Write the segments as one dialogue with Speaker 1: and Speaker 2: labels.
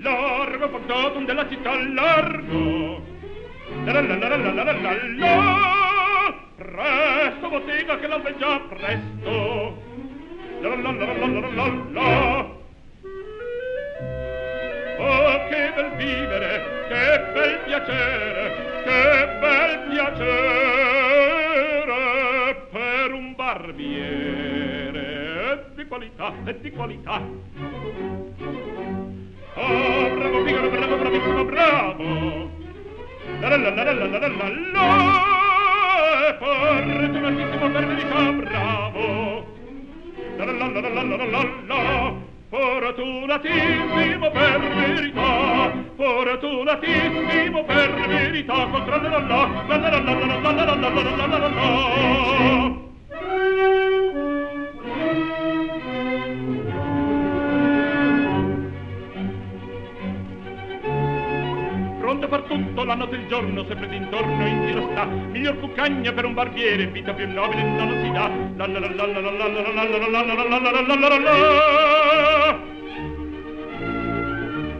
Speaker 1: Largo Bagdad della città largo Presto bottega che la già presto Oh che bel vivere, che bel piacere, che bel piacere per un barbiere qualità, e di qualità. Oh, bravo, Figaro, bravo, bravissimo, bravo! La la la la la la la la la Fortunatissimo per verità, bravo! La la la la la la la la Fortunatissimo per verità, fortunatissimo per verità, contra la la la la la la la la la la la la la la tutto, la notte e il giorno, sempre d'intorno in giro sta, miglior cuccagna per un barbiere, vita più nobile non si dà. La la la la la la la la la la la la la la la la la la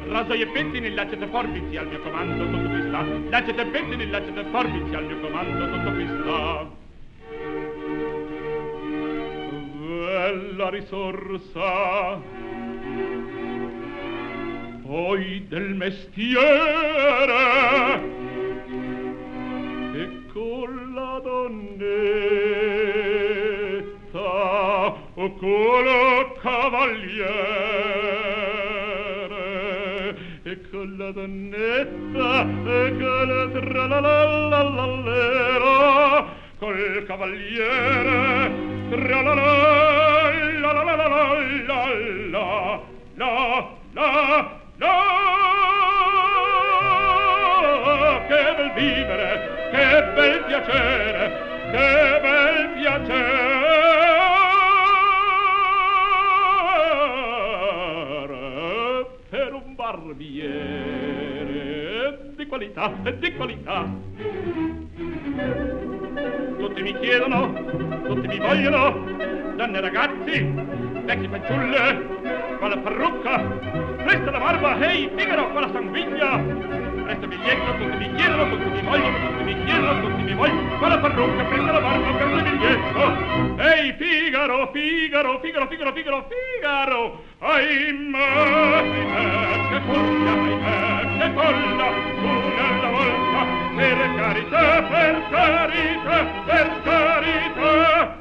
Speaker 1: Raso e pettini, laccete forbici al mio comando, tutto qui sta. Laccete pettini, laccete forbici al mio comando, tutto qui sta. Bella risorsa, poi del mestiere e con la donnetta o col cavaliere e con la donnetta e con la tralalallallera col cavaliere tralalallallallalla la la No, che bel vivere, che bel piacere, che bel piacere. Per un barbiere di qualità, di qualità. Tutti mi chiedono, tutti mi vogliono, donne e ragazzi, vecchi fanciulle, con la parrucca presta la barba ehi hey, figaro con la sanguiglia presta biglietto, tutti mi chiedono, tutti mi vogliono, tutti mi chiedono, tutti mi vogliono, fa la parrucca, prende la barba, per il biglietto. Ehi, Figaro, Figaro, Figaro, Figaro, Figaro, Figaro, ahimè, che foglia, ahimè, che folla, una alla volta, per carità, per carità, per carità,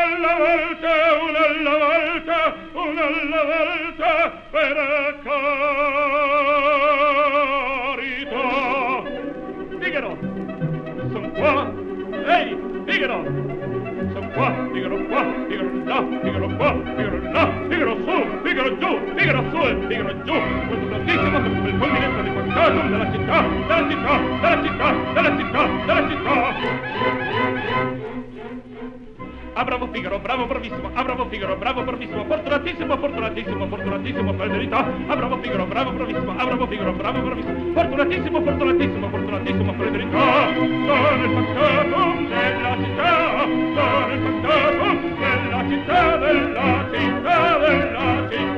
Speaker 1: alla volta, un'alla volta, un'alla volta per carità. Figaro, son qua. Ehi, Figaro. Son qua, Figaro qua, Figaro là, Figaro qua, Figaro là, Figaro su, Figaro giù, Figaro su e Figaro giù. Questo notissimo il comminetto di portato della città, della città, della città, della città, della città. Ah bravo Figaro, bravo bravissimo, ah bravo Figaro, bravo bravissimo, fortunatissimo, fortunatissimo, fortunatissimo, per verità, ah bravo Figaro, bravo bravissimo, ah bravo Figaro, bravo bravissimo, fortunatissimo, fortunatissimo, fortunatissimo, per verità, sono il fantasma della città, sono il fantasma della città, della città, della città,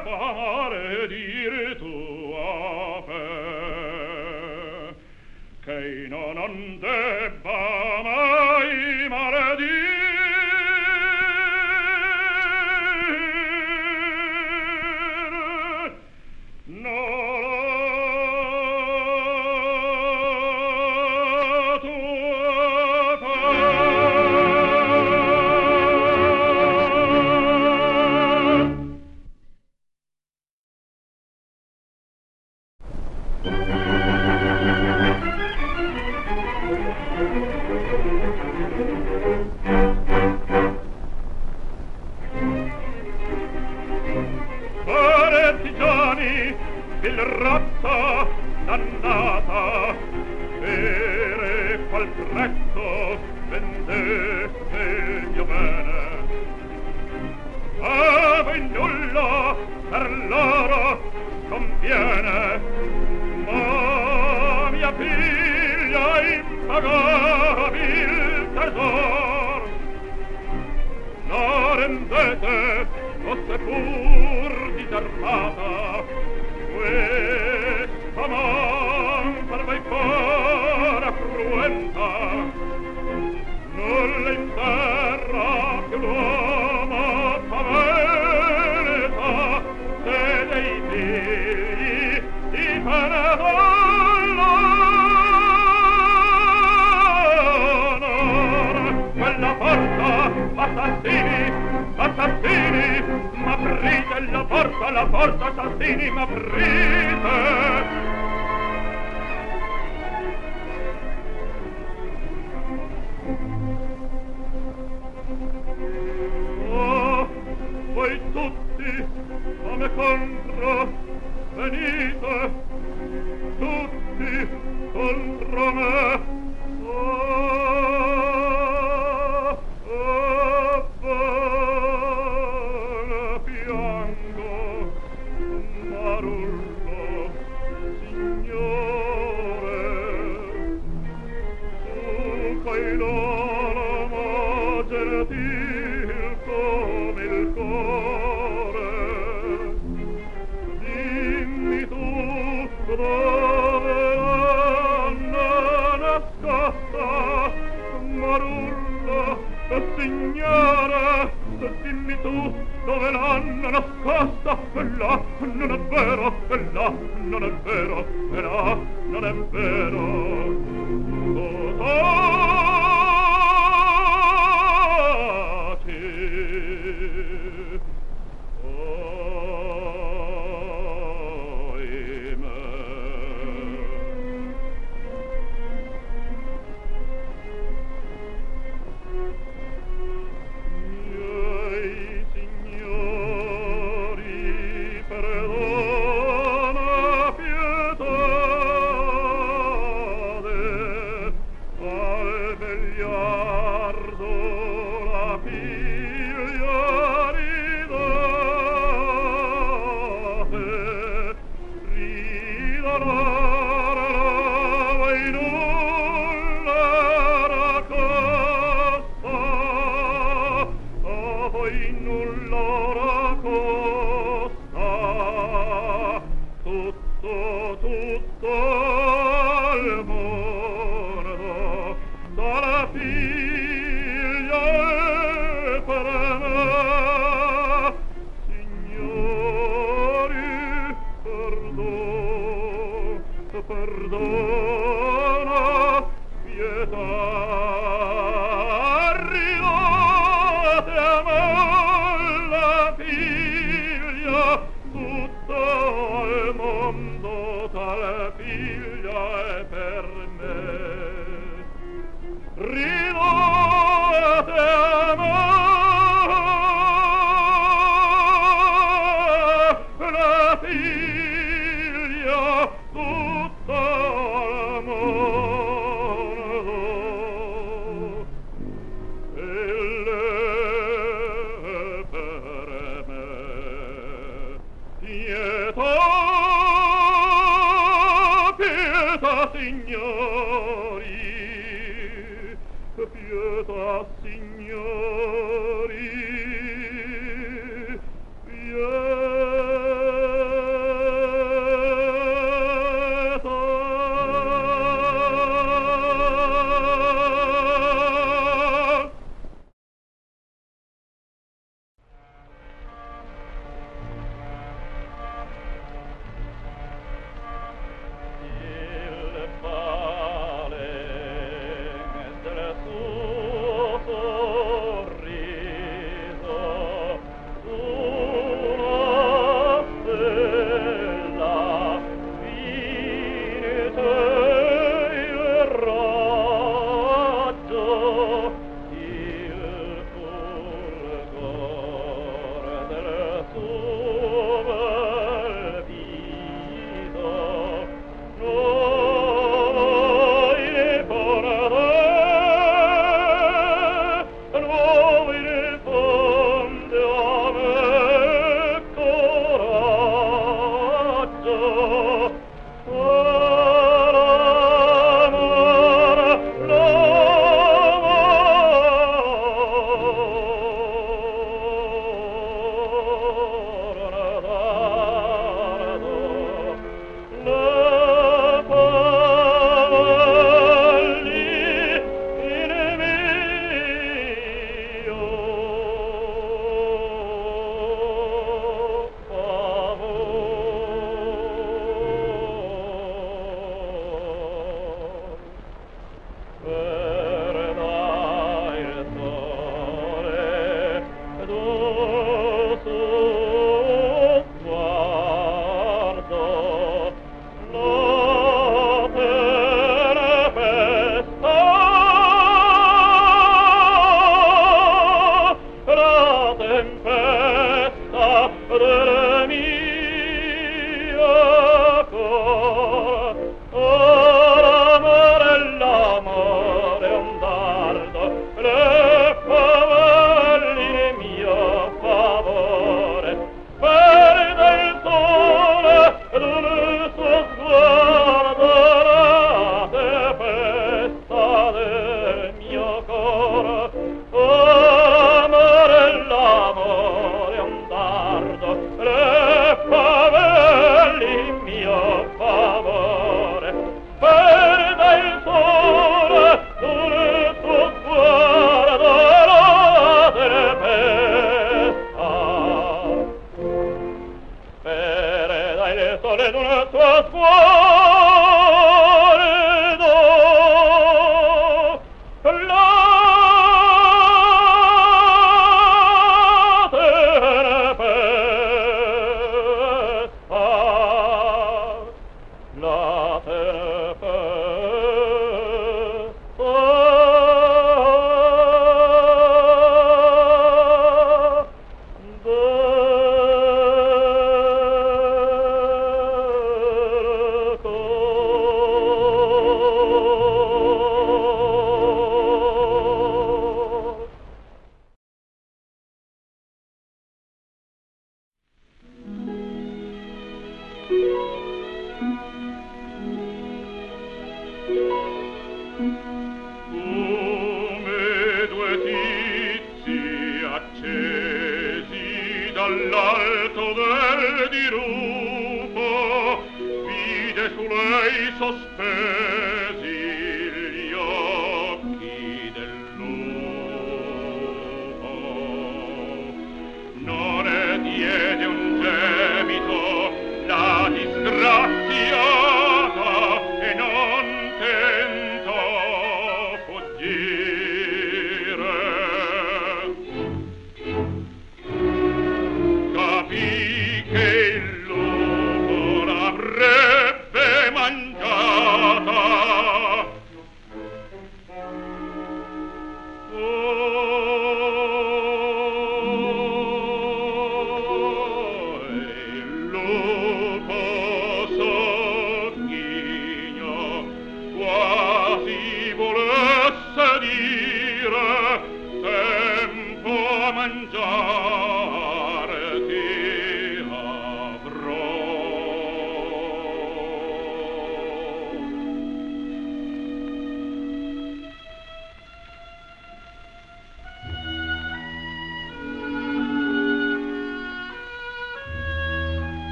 Speaker 1: pare dir tua fe, che non ande prendete, fosse pur disarmata, questa man per voi for cruenta, non le terra più l'uomo paventa, se dei figli di paradono, assassini Salvini, m'aprite la porta, la porta, assassini m'aprite! Oh, voi tutti, come contro, venite, tutti contro me! gonna dolor. Pietà, pietà, signori, pietà, signori,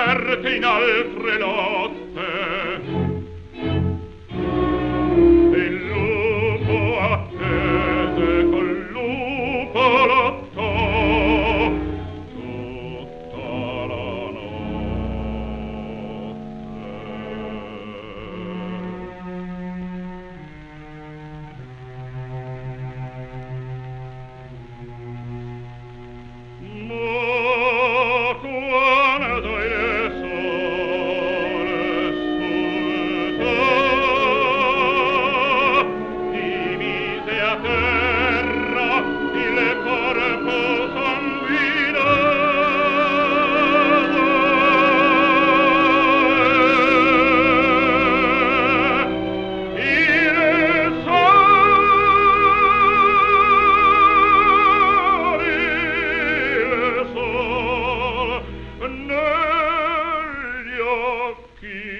Speaker 1: certe in altre lodi occhi.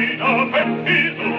Speaker 1: Einer, wenn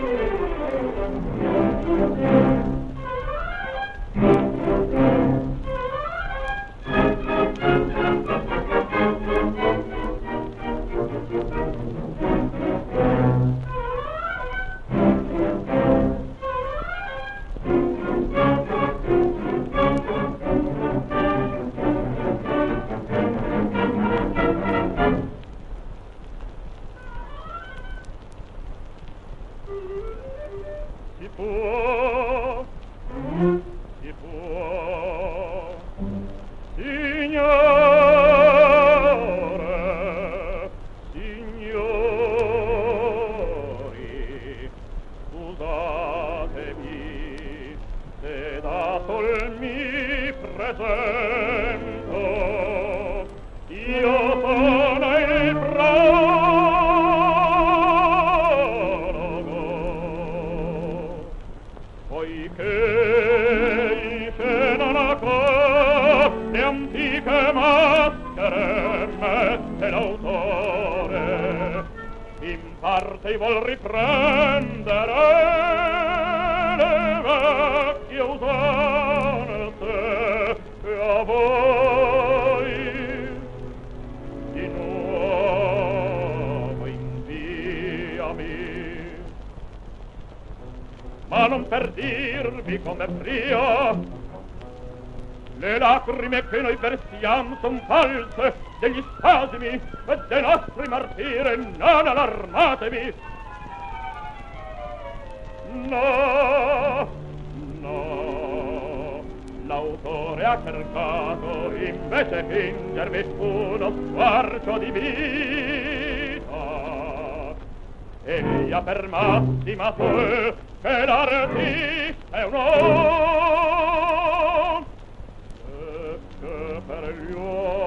Speaker 1: Thank you. e l'autore in parte vuol riprendere le vecchie usanze e a voi di nuovo inviami. Ma non per dirvi come prio le lacrime che noi versiamo son false degli spasimi e de nostri martire non allarmatevi. No, no, l'autore ha cercato invece fingervi uno squarcio di vita. E per massima fu che l'artista è un uomo per gli uomini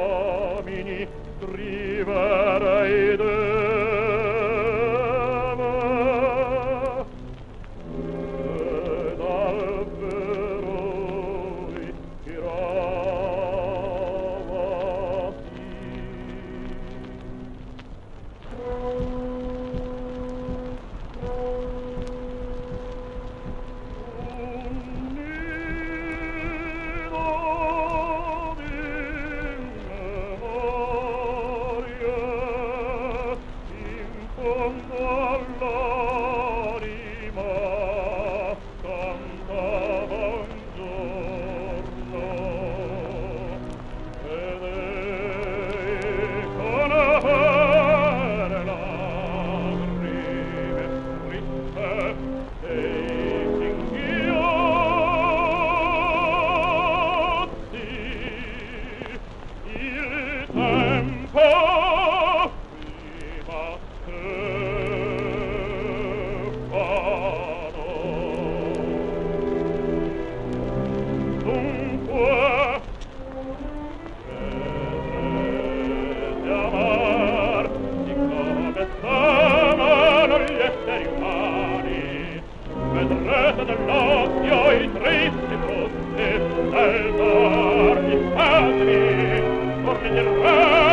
Speaker 1: stretta dell'occhio i tristi fronte, del mar di padri, porti del re,